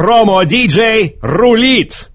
Промо-диджей рулит!